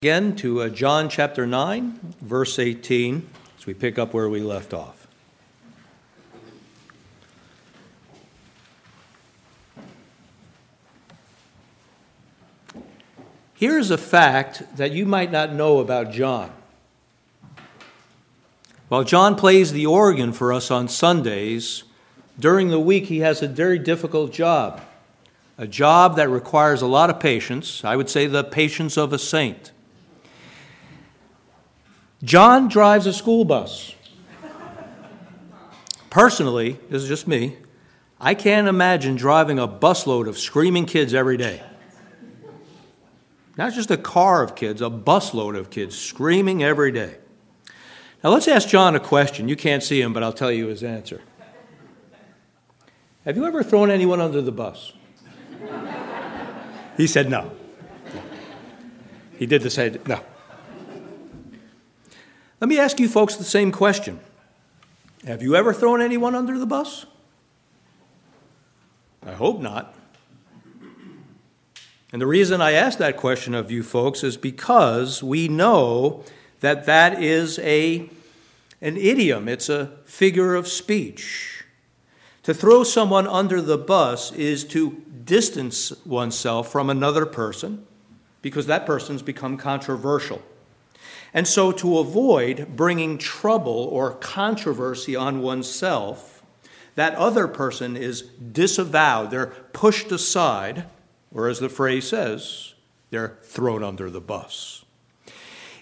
Again to uh, John chapter 9, verse 18, as we pick up where we left off. Here's a fact that you might not know about John. While John plays the organ for us on Sundays, during the week he has a very difficult job. A job that requires a lot of patience, I would say the patience of a saint. John drives a school bus. Personally, this is just me, I can't imagine driving a busload of screaming kids every day. Not just a car of kids, a busload of kids screaming every day. Now let's ask John a question. You can't see him, but I'll tell you his answer. Have you ever thrown anyone under the bus? He said no. He did the same. No. Let me ask you folks the same question Have you ever thrown anyone under the bus? I hope not. And the reason I ask that question of you folks is because we know that that is a, an idiom, it's a figure of speech. To throw someone under the bus is to distance oneself from another person because that person's become controversial. And so, to avoid bringing trouble or controversy on oneself, that other person is disavowed, they're pushed aside, or as the phrase says, they're thrown under the bus.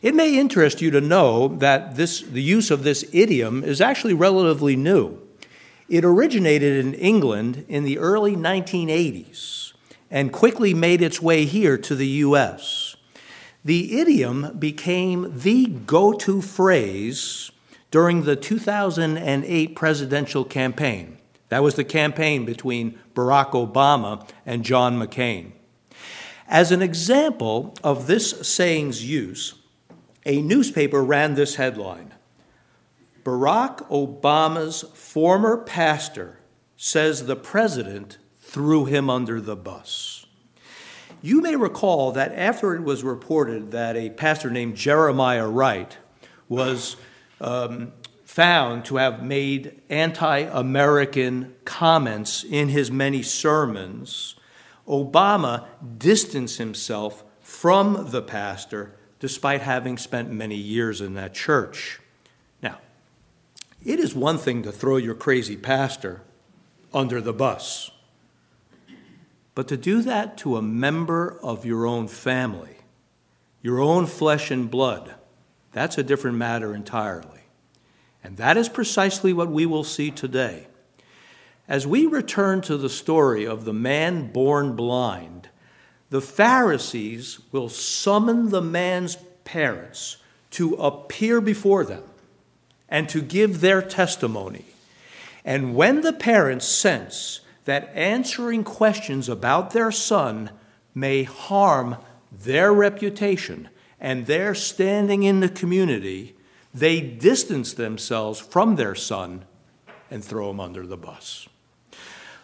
It may interest you to know that this, the use of this idiom is actually relatively new. It originated in England in the early 1980s and quickly made its way here to the U.S. The idiom became the go to phrase during the 2008 presidential campaign. That was the campaign between Barack Obama and John McCain. As an example of this saying's use, a newspaper ran this headline Barack Obama's former pastor says the president threw him under the bus. You may recall that after it was reported that a pastor named Jeremiah Wright was um, found to have made anti American comments in his many sermons, Obama distanced himself from the pastor despite having spent many years in that church. Now, it is one thing to throw your crazy pastor under the bus. But to do that to a member of your own family, your own flesh and blood, that's a different matter entirely. And that is precisely what we will see today. As we return to the story of the man born blind, the Pharisees will summon the man's parents to appear before them and to give their testimony. And when the parents sense that answering questions about their son may harm their reputation and their standing in the community, they distance themselves from their son and throw him under the bus.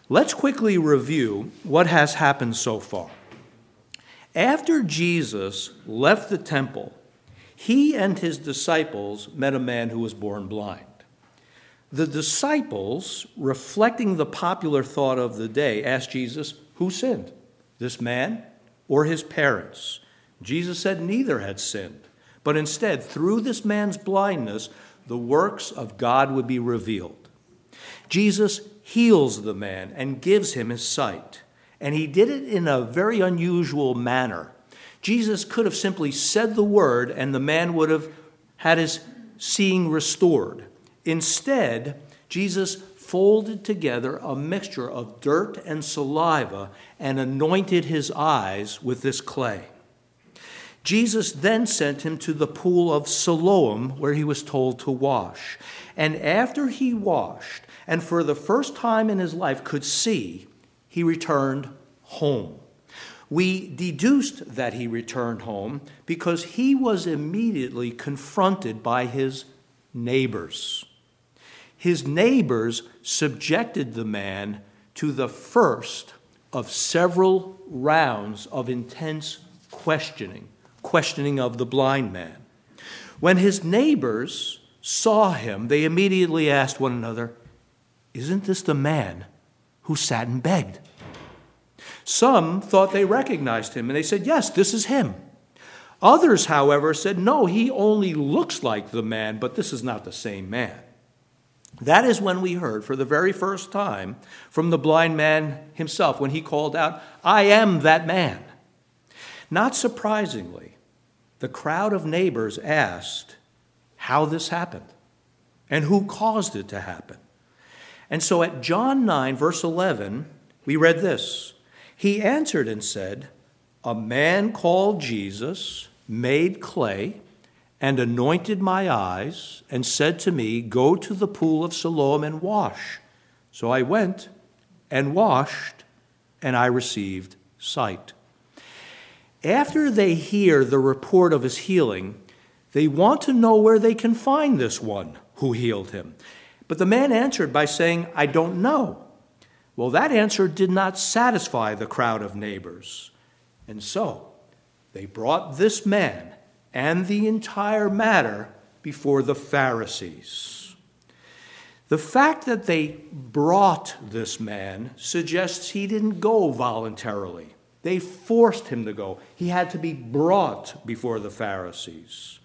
Let's quickly review what has happened so far. After Jesus left the temple, he and his disciples met a man who was born blind. The disciples, reflecting the popular thought of the day, asked Jesus, Who sinned, this man or his parents? Jesus said neither had sinned, but instead, through this man's blindness, the works of God would be revealed. Jesus heals the man and gives him his sight, and he did it in a very unusual manner. Jesus could have simply said the word, and the man would have had his seeing restored. Instead, Jesus folded together a mixture of dirt and saliva and anointed his eyes with this clay. Jesus then sent him to the pool of Siloam, where he was told to wash. And after he washed, and for the first time in his life could see, he returned home. We deduced that he returned home because he was immediately confronted by his neighbors his neighbors subjected the man to the first of several rounds of intense questioning, questioning of the blind man. When his neighbors saw him, they immediately asked one another, Isn't this the man who sat and begged? Some thought they recognized him, and they said, Yes, this is him. Others, however, said, No, he only looks like the man, but this is not the same man. That is when we heard for the very first time from the blind man himself when he called out, I am that man. Not surprisingly, the crowd of neighbors asked how this happened and who caused it to happen. And so at John 9, verse 11, we read this He answered and said, A man called Jesus made clay and anointed my eyes, and said to me, Go to the pool of Siloam and wash. So I went and washed, and I received sight. After they hear the report of his healing, they want to know where they can find this one who healed him. But the man answered by saying, I don't know. Well, that answer did not satisfy the crowd of neighbors. And so they brought this man and the entire matter before the Pharisees. The fact that they brought this man suggests he didn't go voluntarily. They forced him to go. He had to be brought before the Pharisees.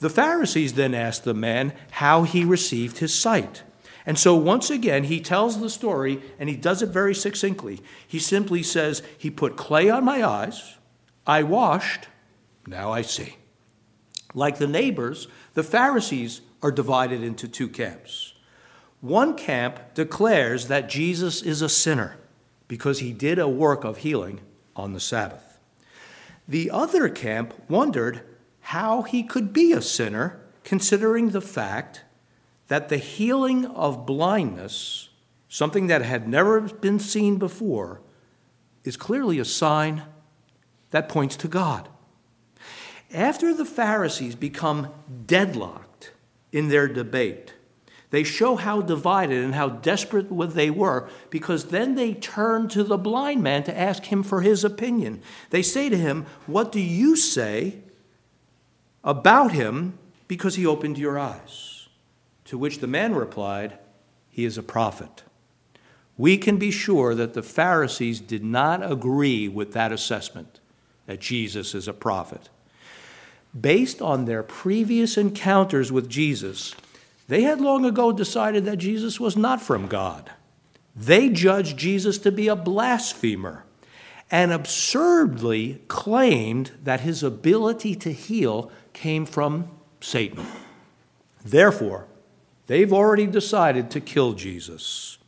The Pharisees then asked the man how he received his sight. And so once again, he tells the story and he does it very succinctly. He simply says, He put clay on my eyes, I washed, now I see. Like the neighbors, the Pharisees are divided into two camps. One camp declares that Jesus is a sinner because he did a work of healing on the Sabbath. The other camp wondered how he could be a sinner, considering the fact that the healing of blindness, something that had never been seen before, is clearly a sign that points to God. After the Pharisees become deadlocked in their debate, they show how divided and how desperate they were because then they turn to the blind man to ask him for his opinion. They say to him, What do you say about him because he opened your eyes? To which the man replied, He is a prophet. We can be sure that the Pharisees did not agree with that assessment that Jesus is a prophet based on their previous encounters with Jesus, they had long ago decided that Jesus was not from God. They judged Jesus to be a blasphemer and absurdly claimed that his ability to heal came from Satan. Therefore, they've already decided to kill Jesus.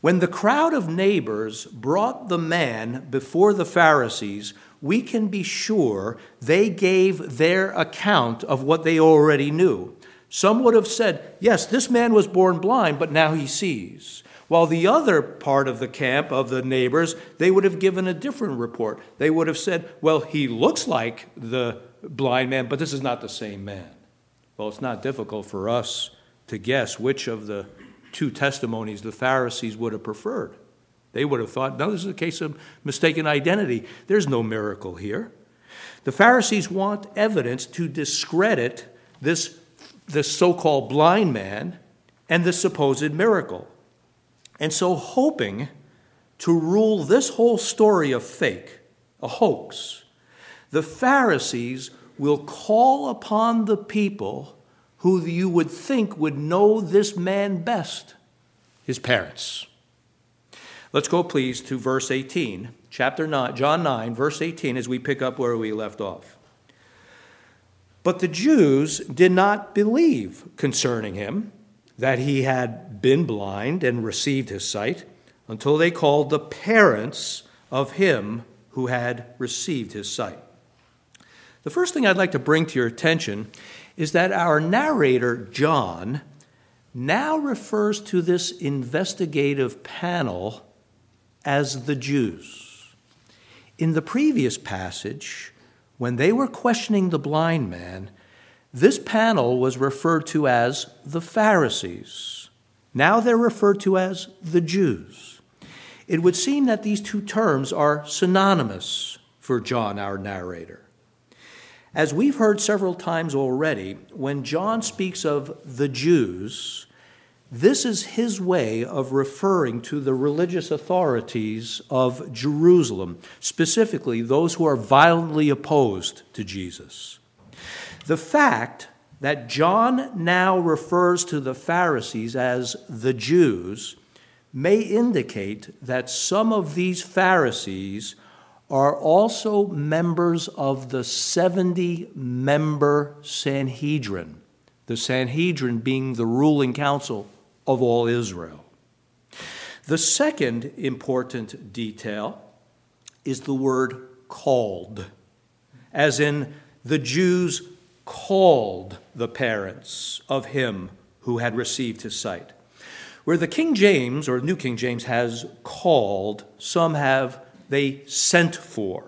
When the crowd of neighbors brought the man before the Pharisees, we can be sure they gave their account of what they already knew. Some would have said, Yes, this man was born blind, but now he sees. While the other part of the camp of the neighbors, they would have given a different report. They would have said, Well, he looks like the blind man, but this is not the same man. Well, it's not difficult for us to guess which of the two testimonies the Pharisees would have preferred. They would have thought, no, this is a case of mistaken identity. There's no miracle here. The Pharisees want evidence to discredit this, this so called blind man and the supposed miracle. And so, hoping to rule this whole story a fake, a hoax, the Pharisees will call upon the people who you would think would know this man best his parents. Let's go, please, to verse 18, chapter 9, John 9, verse 18, as we pick up where we left off. But the Jews did not believe concerning him that he had been blind and received his sight until they called the parents of him who had received his sight. The first thing I'd like to bring to your attention is that our narrator, John, now refers to this investigative panel as the Jews. In the previous passage, when they were questioning the blind man, this panel was referred to as the Pharisees. Now they're referred to as the Jews. It would seem that these two terms are synonymous for John, our narrator. As we've heard several times already, when John speaks of the Jews, this is his way of referring to the religious authorities of Jerusalem, specifically those who are violently opposed to Jesus. The fact that John now refers to the Pharisees as the Jews may indicate that some of these Pharisees are also members of the 70 member Sanhedrin, the Sanhedrin being the ruling council of all Israel. The second important detail is the word called, as in the Jews called the parents of him who had received his sight. Where the King James or New King James has called, some have they sent for.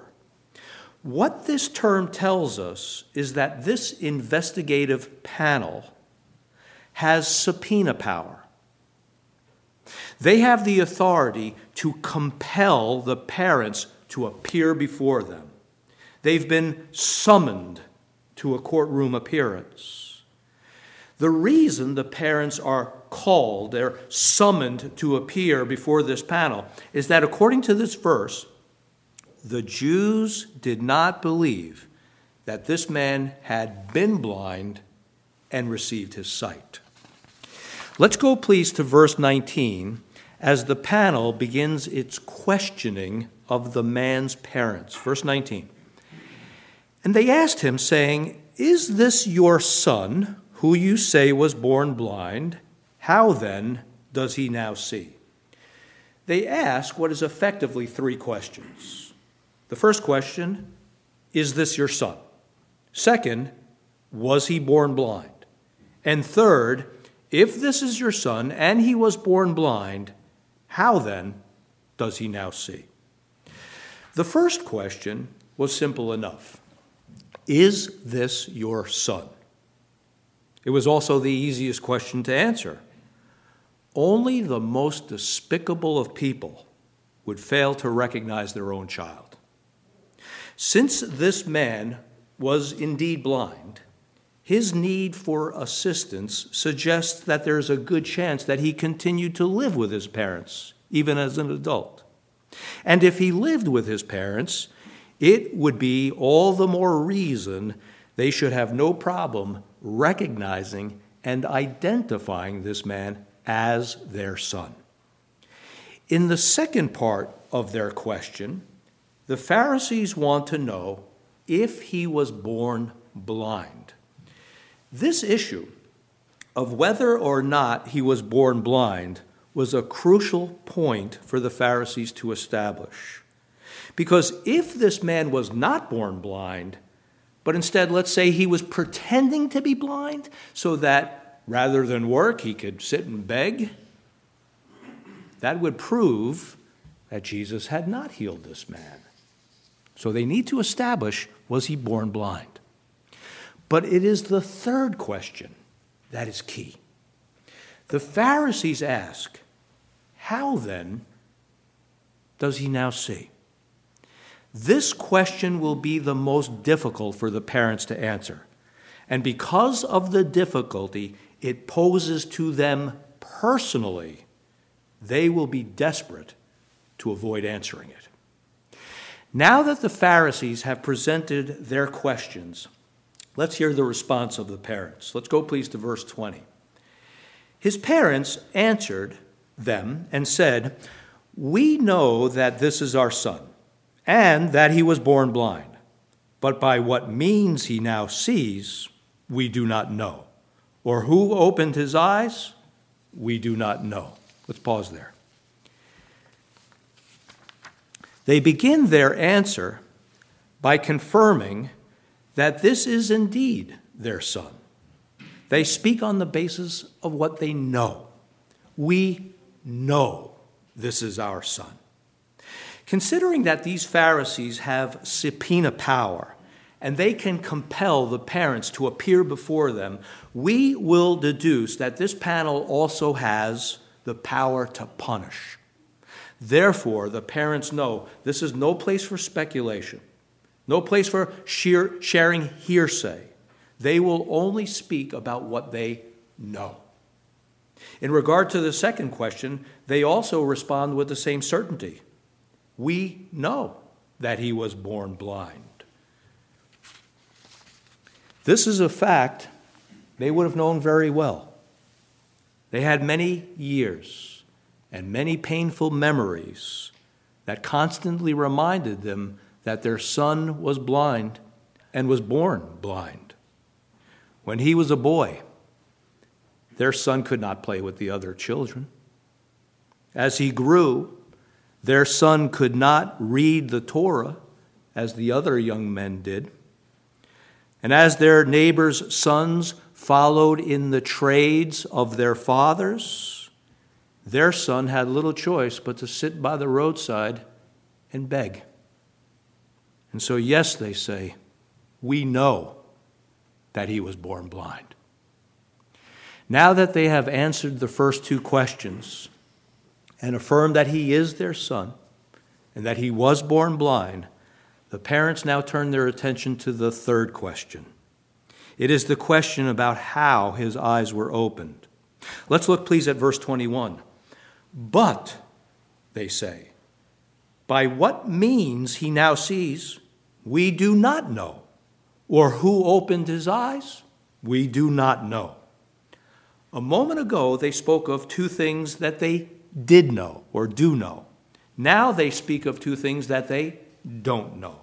What this term tells us is that this investigative panel has subpoena power. They have the authority to compel the parents to appear before them. They've been summoned to a courtroom appearance. The reason the parents are called, they're summoned to appear before this panel, is that according to this verse, the Jews did not believe that this man had been blind and received his sight. Let's go, please, to verse 19 as the panel begins its questioning of the man's parents. Verse 19. And they asked him, saying, Is this your son, who you say was born blind? How then does he now see? They ask what is effectively three questions. The first question Is this your son? Second, was he born blind? And third, if this is your son and he was born blind, how then does he now see? The first question was simple enough is this your son? It was also the easiest question to answer. Only the most despicable of people would fail to recognize their own child. Since this man was indeed blind, his need for assistance suggests that there's a good chance that he continued to live with his parents, even as an adult. And if he lived with his parents, it would be all the more reason they should have no problem recognizing and identifying this man as their son. In the second part of their question, the Pharisees want to know if he was born blind. This issue of whether or not he was born blind was a crucial point for the Pharisees to establish. Because if this man was not born blind, but instead, let's say he was pretending to be blind so that rather than work, he could sit and beg, that would prove that Jesus had not healed this man. So they need to establish was he born blind? But it is the third question that is key. The Pharisees ask, How then does he now see? This question will be the most difficult for the parents to answer. And because of the difficulty it poses to them personally, they will be desperate to avoid answering it. Now that the Pharisees have presented their questions, let's hear the response of the parents. Let's go, please, to verse 20. His parents answered them and said, We know that this is our son and that he was born blind. But by what means he now sees, we do not know. Or who opened his eyes, we do not know. Let's pause there. They begin their answer by confirming that this is indeed their son. They speak on the basis of what they know. We know this is our son. Considering that these Pharisees have subpoena power and they can compel the parents to appear before them, we will deduce that this panel also has the power to punish. Therefore, the parents know this is no place for speculation. No place for sheer sharing hearsay. They will only speak about what they know. In regard to the second question, they also respond with the same certainty. We know that he was born blind. This is a fact they would have known very well. They had many years and many painful memories that constantly reminded them that their son was blind and was born blind. When he was a boy, their son could not play with the other children. As he grew, their son could not read the Torah as the other young men did. And as their neighbors' sons followed in the trades of their fathers, their son had little choice but to sit by the roadside and beg. And so, yes, they say, we know that he was born blind. Now that they have answered the first two questions and affirmed that he is their son and that he was born blind, the parents now turn their attention to the third question. It is the question about how his eyes were opened. Let's look, please, at verse 21. But, they say, by what means he now sees, we do not know. Or who opened his eyes? We do not know. A moment ago, they spoke of two things that they did know or do know. Now they speak of two things that they don't know.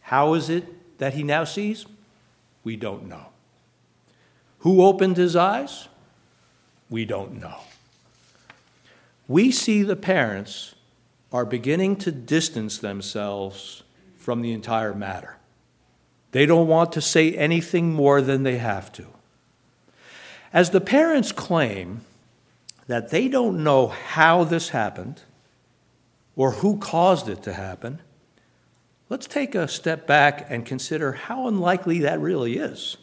How is it that he now sees? We don't know. Who opened his eyes? We don't know. We see the parents are beginning to distance themselves from the entire matter. They don't want to say anything more than they have to. As the parents claim that they don't know how this happened or who caused it to happen, let's take a step back and consider how unlikely that really is.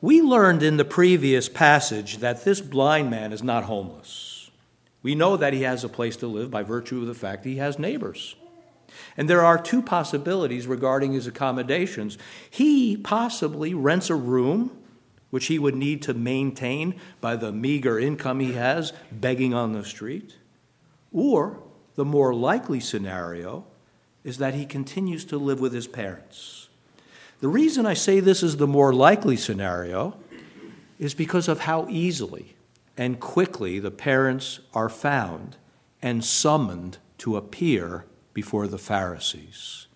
We learned in the previous passage that this blind man is not homeless. We know that he has a place to live by virtue of the fact that he has neighbors. And there are two possibilities regarding his accommodations. He possibly rents a room, which he would need to maintain by the meager income he has begging on the street. Or the more likely scenario is that he continues to live with his parents. The reason I say this is the more likely scenario is because of how easily and quickly the parents are found and summoned to appear before the Pharisees.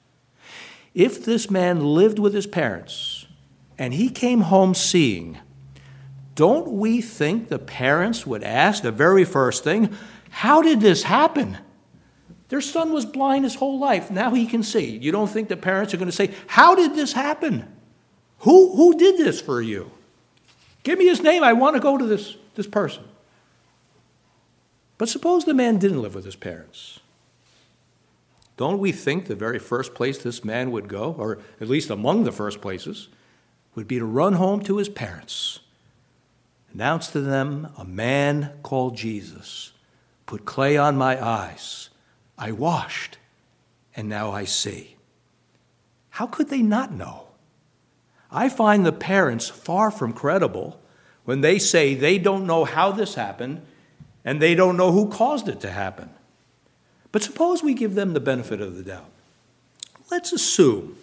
If this man lived with his parents and he came home seeing, don't we think the parents would ask the very first thing, How did this happen? Their son was blind his whole life. Now he can see. You don't think the parents are going to say, How did this happen? Who, who did this for you? Give me his name. I want to go to this, this person. But suppose the man didn't live with his parents. Don't we think the very first place this man would go, or at least among the first places, would be to run home to his parents, announce to them a man called Jesus, put clay on my eyes, I washed, and now I see. How could they not know? I find the parents far from credible when they say they don't know how this happened and they don't know who caused it to happen. But suppose we give them the benefit of the doubt. Let's assume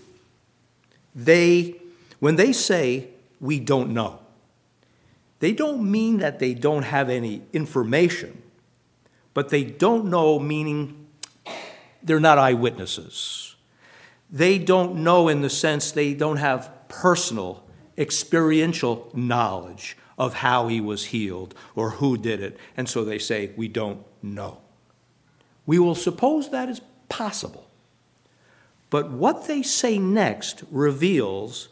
they, when they say we don't know, they don't mean that they don't have any information, but they don't know, meaning they're not eyewitnesses. They don't know in the sense they don't have personal, experiential knowledge of how he was healed or who did it. And so they say, We don't know. We will suppose that is possible. But what they say next reveals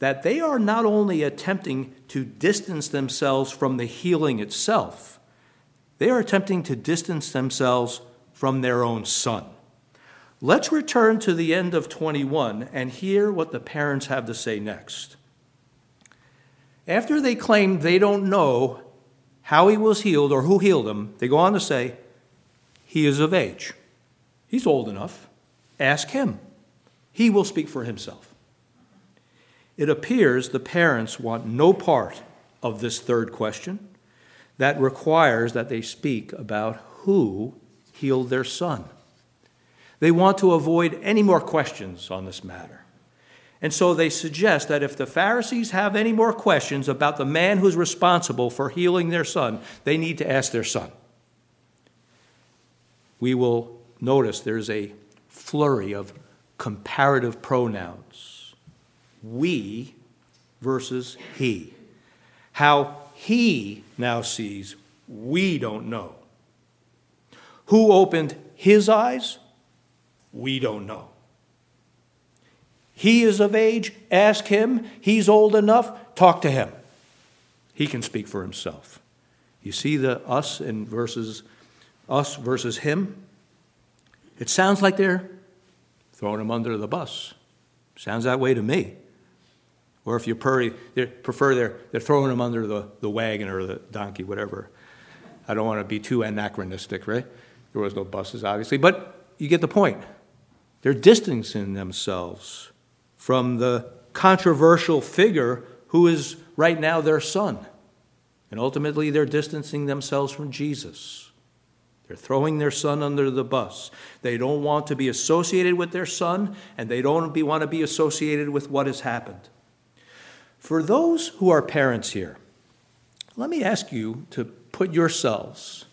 that they are not only attempting to distance themselves from the healing itself, they are attempting to distance themselves from their own son. Let's return to the end of 21 and hear what the parents have to say next. After they claim they don't know how he was healed or who healed him, they go on to say, he is of age. He's old enough. Ask him. He will speak for himself. It appears the parents want no part of this third question that requires that they speak about who healed their son. They want to avoid any more questions on this matter. And so they suggest that if the Pharisees have any more questions about the man who's responsible for healing their son, they need to ask their son. We will notice there's a flurry of comparative pronouns we versus he. How he now sees, we don't know. Who opened his eyes? We don't know. He is of age, ask him. He's old enough, talk to him. He can speak for himself. You see the us in versus us versus him? It sounds like they're throwing him under the bus. Sounds that way to me. Or if you prefer, they're, they're throwing him under the, the wagon or the donkey, whatever. I don't want to be too anachronistic, right? There was no buses, obviously, but you get the point. They're distancing themselves from the controversial figure who is right now their son. And ultimately, they're distancing themselves from Jesus. They're throwing their son under the bus. They don't want to be associated with their son, and they don't be, want to be associated with what has happened. For those who are parents here, let me ask you to put yourselves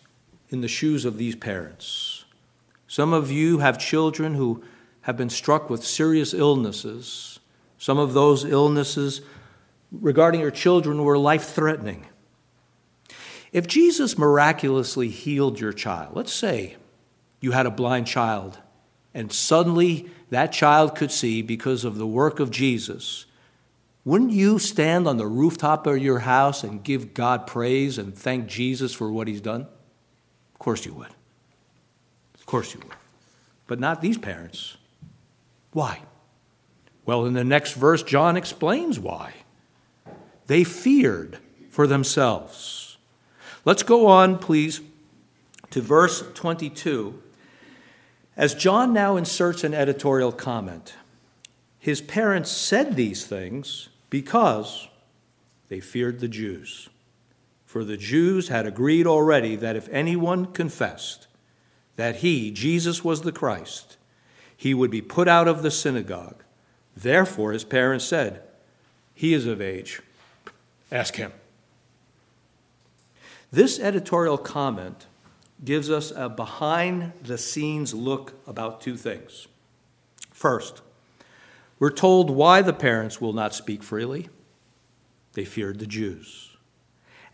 in the shoes of these parents. Some of you have children who have been struck with serious illnesses. Some of those illnesses regarding your children were life threatening. If Jesus miraculously healed your child, let's say you had a blind child, and suddenly that child could see because of the work of Jesus, wouldn't you stand on the rooftop of your house and give God praise and thank Jesus for what he's done? Of course you would. Of course you would. But not these parents. Why? Well, in the next verse, John explains why. They feared for themselves. Let's go on, please, to verse 22. As John now inserts an editorial comment, his parents said these things because they feared the Jews. For the Jews had agreed already that if anyone confessed that he, Jesus, was the Christ, he would be put out of the synagogue. Therefore, his parents said, He is of age. Ask him. This editorial comment gives us a behind the scenes look about two things. First, we're told why the parents will not speak freely. They feared the Jews.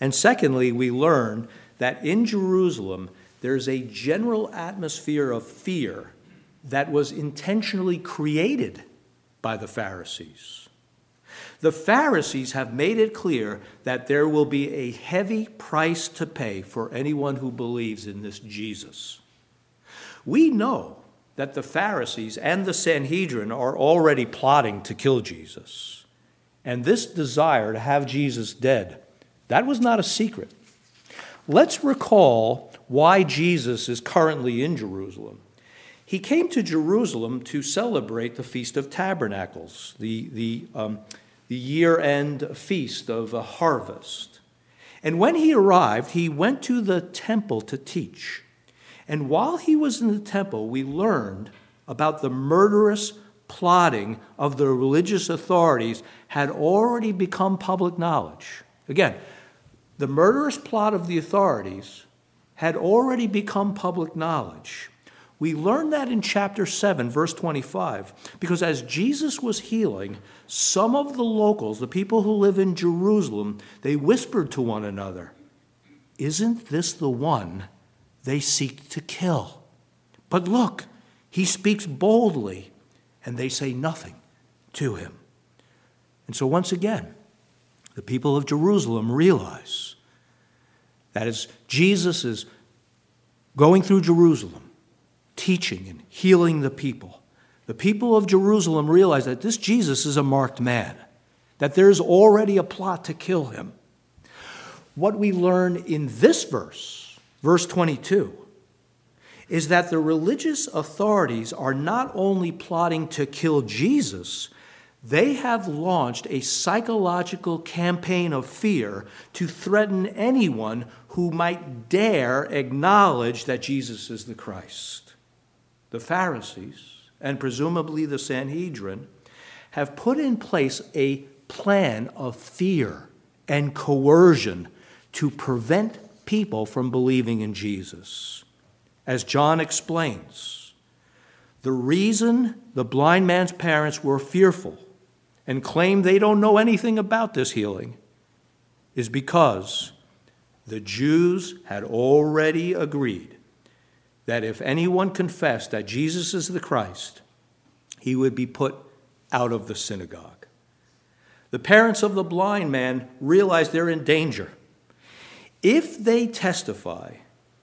And secondly, we learn that in Jerusalem, there's a general atmosphere of fear that was intentionally created by the Pharisees. The Pharisees have made it clear that there will be a heavy price to pay for anyone who believes in this Jesus. We know that the Pharisees and the Sanhedrin are already plotting to kill Jesus. And this desire to have Jesus dead, that was not a secret. Let's recall why Jesus is currently in Jerusalem. He came to Jerusalem to celebrate the Feast of Tabernacles, the, the, um, the year end feast of a harvest. And when he arrived, he went to the temple to teach. And while he was in the temple, we learned about the murderous plotting of the religious authorities had already become public knowledge. Again, the murderous plot of the authorities had already become public knowledge. We learn that in chapter 7, verse 25, because as Jesus was healing, some of the locals, the people who live in Jerusalem, they whispered to one another, Isn't this the one they seek to kill? But look, he speaks boldly, and they say nothing to him. And so, once again, the people of Jerusalem realize that as Jesus is going through Jerusalem, teaching and healing the people. The people of Jerusalem realize that this Jesus is a marked man, that there's already a plot to kill him. What we learn in this verse, verse 22, is that the religious authorities are not only plotting to kill Jesus, they have launched a psychological campaign of fear to threaten anyone who might dare acknowledge that Jesus is the Christ. The Pharisees, and presumably the Sanhedrin, have put in place a plan of fear and coercion to prevent people from believing in Jesus. As John explains, the reason the blind man's parents were fearful and claim they don't know anything about this healing is because the Jews had already agreed that if anyone confessed that Jesus is the Christ, he would be put out of the synagogue. The parents of the blind man realize they're in danger. If they testify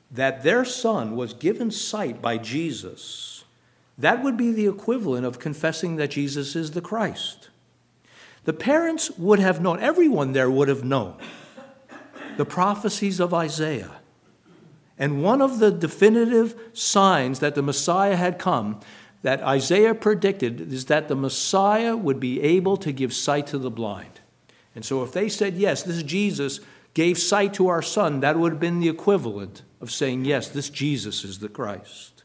that their son was given sight by Jesus, that would be the equivalent of confessing that Jesus is the Christ. The parents would have known, everyone there would have known the prophecies of Isaiah. And one of the definitive signs that the Messiah had come, that Isaiah predicted, is that the Messiah would be able to give sight to the blind. And so if they said, yes, this Jesus gave sight to our son, that would have been the equivalent of saying, yes, this Jesus is the Christ.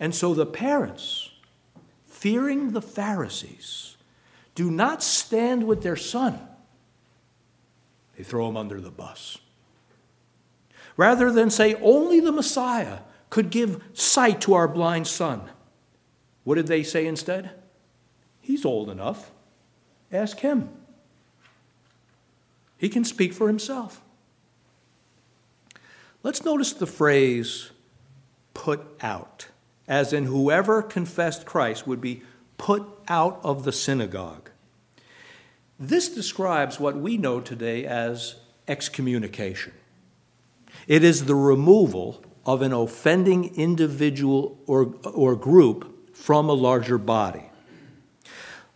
And so the parents, fearing the Pharisees, do not stand with their son. They throw him under the bus. Rather than say, only the Messiah could give sight to our blind son, what did they say instead? He's old enough. Ask him. He can speak for himself. Let's notice the phrase put out, as in whoever confessed Christ would be put out of the synagogue. This describes what we know today as excommunication. It is the removal of an offending individual or, or group from a larger body.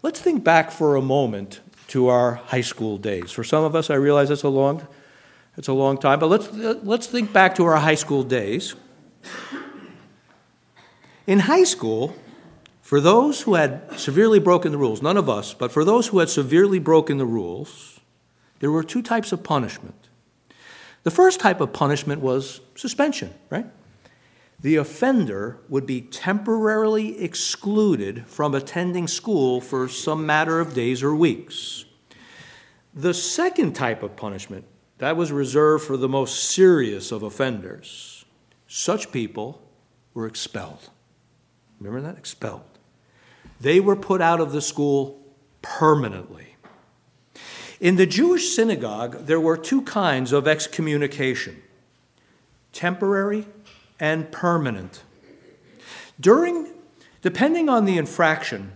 Let's think back for a moment to our high school days. For some of us, I realize that's a long, it's a long time, but let's, let's think back to our high school days. In high school, for those who had severely broken the rules, none of us, but for those who had severely broken the rules, there were two types of punishment. The first type of punishment was suspension, right? The offender would be temporarily excluded from attending school for some matter of days or weeks. The second type of punishment, that was reserved for the most serious of offenders. Such people were expelled. Remember that? Expelled. They were put out of the school permanently. In the Jewish synagogue, there were two kinds of excommunication temporary and permanent. During, depending on the infraction,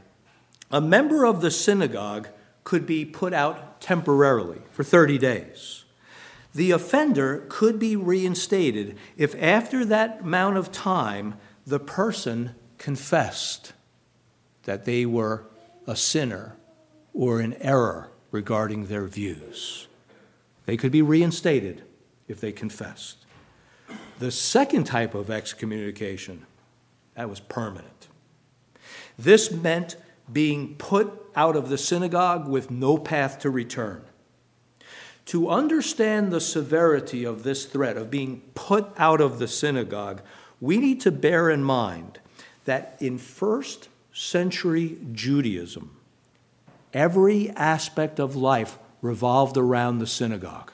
a member of the synagogue could be put out temporarily for 30 days. The offender could be reinstated if, after that amount of time, the person confessed that they were a sinner or in error regarding their views. They could be reinstated if they confessed. The second type of excommunication, that was permanent. This meant being put out of the synagogue with no path to return. To understand the severity of this threat of being put out of the synagogue, we need to bear in mind that in first century Judaism, every aspect of life revolved around the synagogue.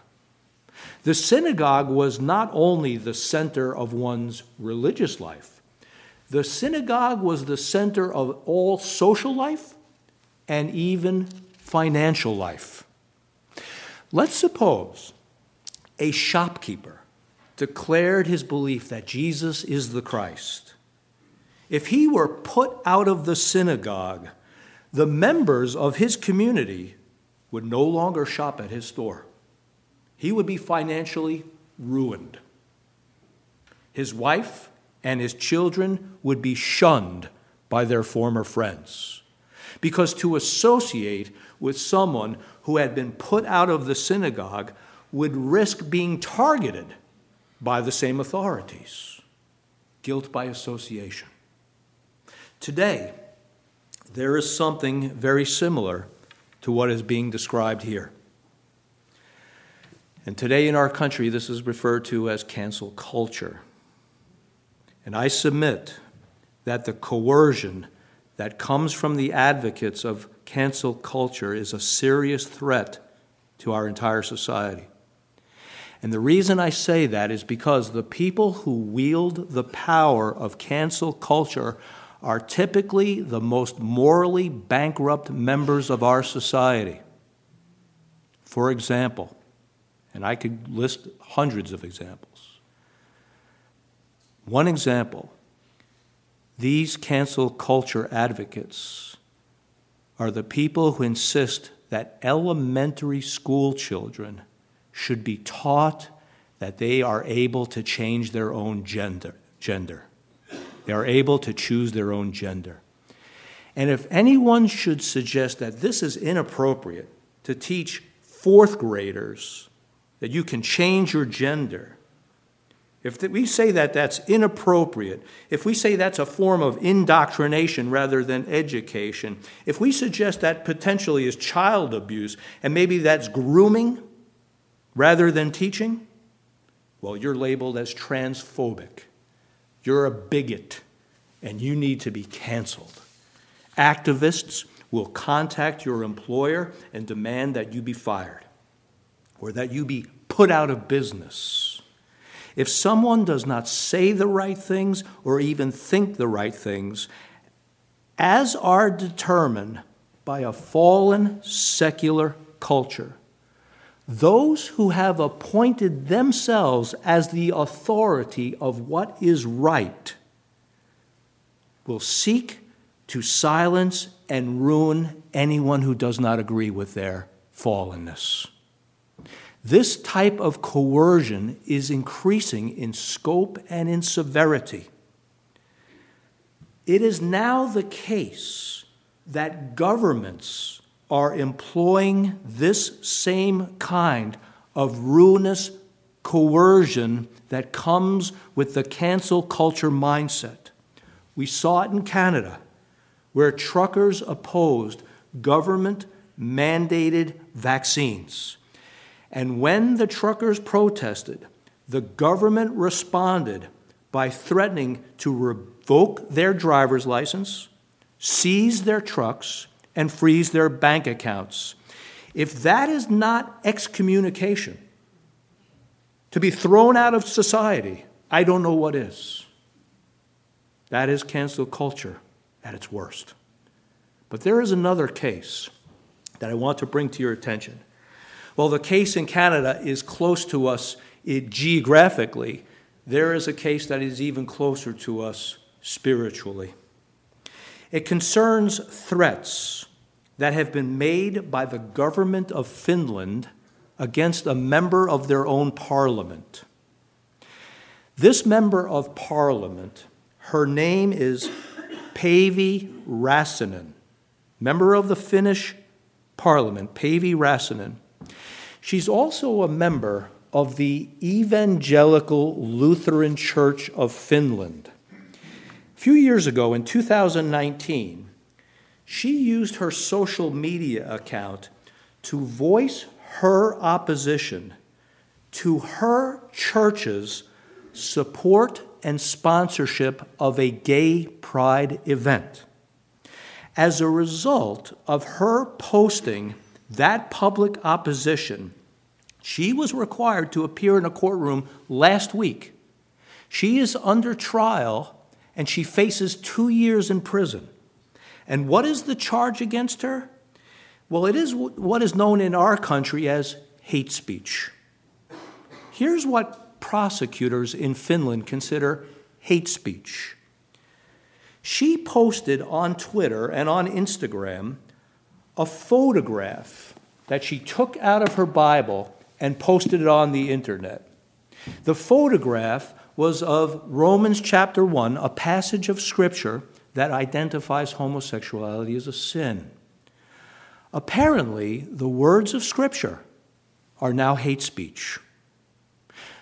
The synagogue was not only the center of one's religious life, the synagogue was the center of all social life and even financial life. Let's suppose a shopkeeper declared his belief that Jesus is the Christ if he were put out of the synagogue, the members of his community would no longer shop at his store. He would be financially ruined. His wife and his children would be shunned by their former friends. Because to associate with someone who had been put out of the synagogue would risk being targeted by the same authorities. guilt by association. Today, there is something very similar to what is being described here. And today in our country, this is referred to as cancel culture. And I submit that the coercion that comes from the advocates of cancel culture is a serious threat to our entire society. And the reason I say that is because the people who wield the power of cancel culture are typically the most morally bankrupt members of our society. For example, and I could list hundreds of examples. One example these cancel culture advocates are the people who insist that elementary school children should be taught that they are able to change their own gender. gender. They are able to choose their own gender. And if anyone should suggest that this is inappropriate to teach fourth graders that you can change your gender, if we say that that's inappropriate, if we say that's a form of indoctrination rather than education, if we suggest that potentially is child abuse and maybe that's grooming rather than teaching, well, you're labeled as transphobic. You're a bigot and you need to be canceled. Activists will contact your employer and demand that you be fired or that you be put out of business. If someone does not say the right things or even think the right things, as are determined by a fallen secular culture, those who have appointed themselves as the authority of what is right will seek to silence and ruin anyone who does not agree with their fallenness. This type of coercion is increasing in scope and in severity. It is now the case that governments are employing this same kind of ruinous coercion that comes with the cancel culture mindset. We saw it in Canada, where truckers opposed government mandated vaccines. And when the truckers protested, the government responded by threatening to revoke their driver's license, seize their trucks, and freeze their bank accounts. If that is not excommunication, to be thrown out of society, I don't know what is. That is cancel culture at its worst. But there is another case that I want to bring to your attention. Well, the case in Canada is close to us geographically. There is a case that is even closer to us spiritually. It concerns threats that have been made by the government of Finland against a member of their own parliament. This member of parliament, her name is Päivi Räsänen, member of the Finnish parliament, Päivi Räsänen. She's also a member of the Evangelical Lutheran Church of Finland. A few years ago, in 2019, she used her social media account to voice her opposition to her church's support and sponsorship of a gay pride event. As a result of her posting that public opposition, she was required to appear in a courtroom last week. She is under trial and she faces two years in prison. And what is the charge against her? Well, it is what is known in our country as hate speech. Here's what prosecutors in Finland consider hate speech. She posted on Twitter and on Instagram a photograph that she took out of her Bible and posted it on the internet. The photograph was of Romans chapter 1, a passage of scripture that identifies homosexuality as a sin. Apparently, the words of scripture are now hate speech.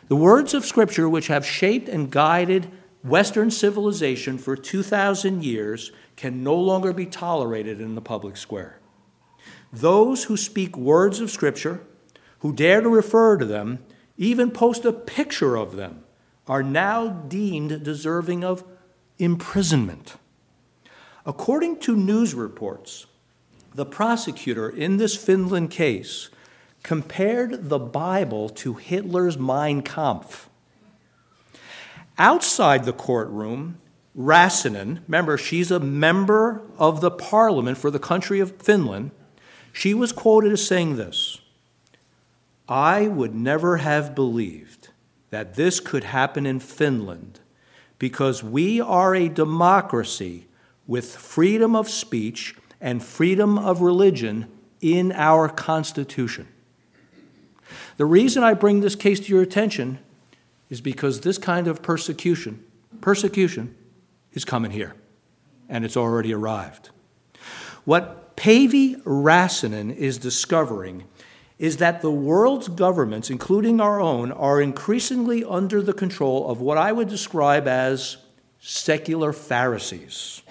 The words of scripture, which have shaped and guided Western civilization for 2,000 years can no longer be tolerated in the public square. Those who speak words of Scripture, who dare to refer to them, even post a picture of them, are now deemed deserving of imprisonment. According to news reports, the prosecutor in this Finland case compared the Bible to Hitler's Mein Kampf. Outside the courtroom, Räsänen, remember, she's a member of the parliament for the country of Finland, she was quoted as saying this I would never have believed that this could happen in Finland because we are a democracy with freedom of speech and freedom of religion in our Constitution. The reason I bring this case to your attention is because this kind of persecution, persecution, is coming here, and it's already arrived. What Päivi Räsänen is discovering is that the world's governments, including our own, are increasingly under the control of what I would describe as secular Pharisees.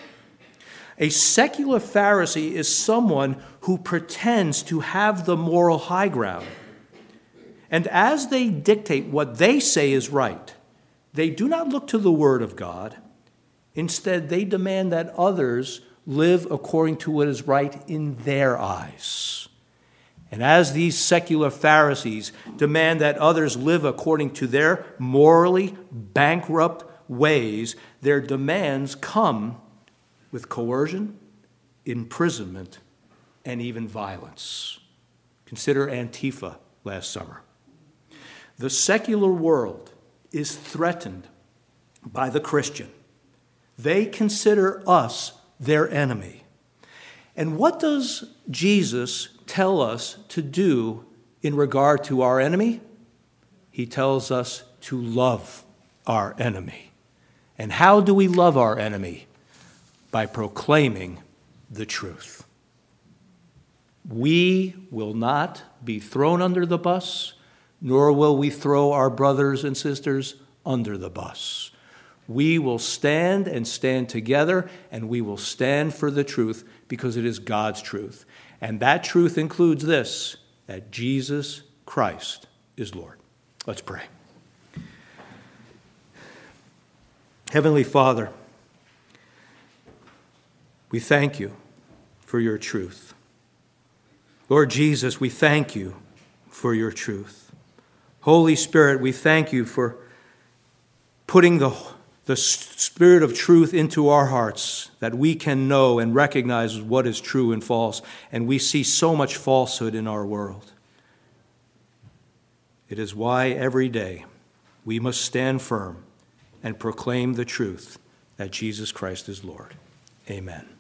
A secular Pharisee is someone who pretends to have the moral high ground. And as they dictate what they say is right, they do not look to the Word of God. Instead, they demand that others live according to what is right in their eyes. And as these secular Pharisees demand that others live according to their morally bankrupt ways, their demands come with coercion, imprisonment, and even violence. Consider Antifa last summer. The secular world is threatened by the Christian. They consider us their enemy. And what does Jesus tell us to do in regard to our enemy? He tells us to love our enemy. And how do we love our enemy? By proclaiming the truth. We will not be thrown under the bus, nor will we throw our brothers and sisters under the bus. We will stand and stand together, and we will stand for the truth because it is God's truth. And that truth includes this that Jesus Christ is Lord. Let's pray. Heavenly Father, we thank you for your truth. Lord Jesus, we thank you for your truth. Holy Spirit, we thank you for putting the the Spirit of truth into our hearts that we can know and recognize what is true and false. And we see so much falsehood in our world. It is why every day we must stand firm and proclaim the truth that Jesus Christ is Lord. Amen.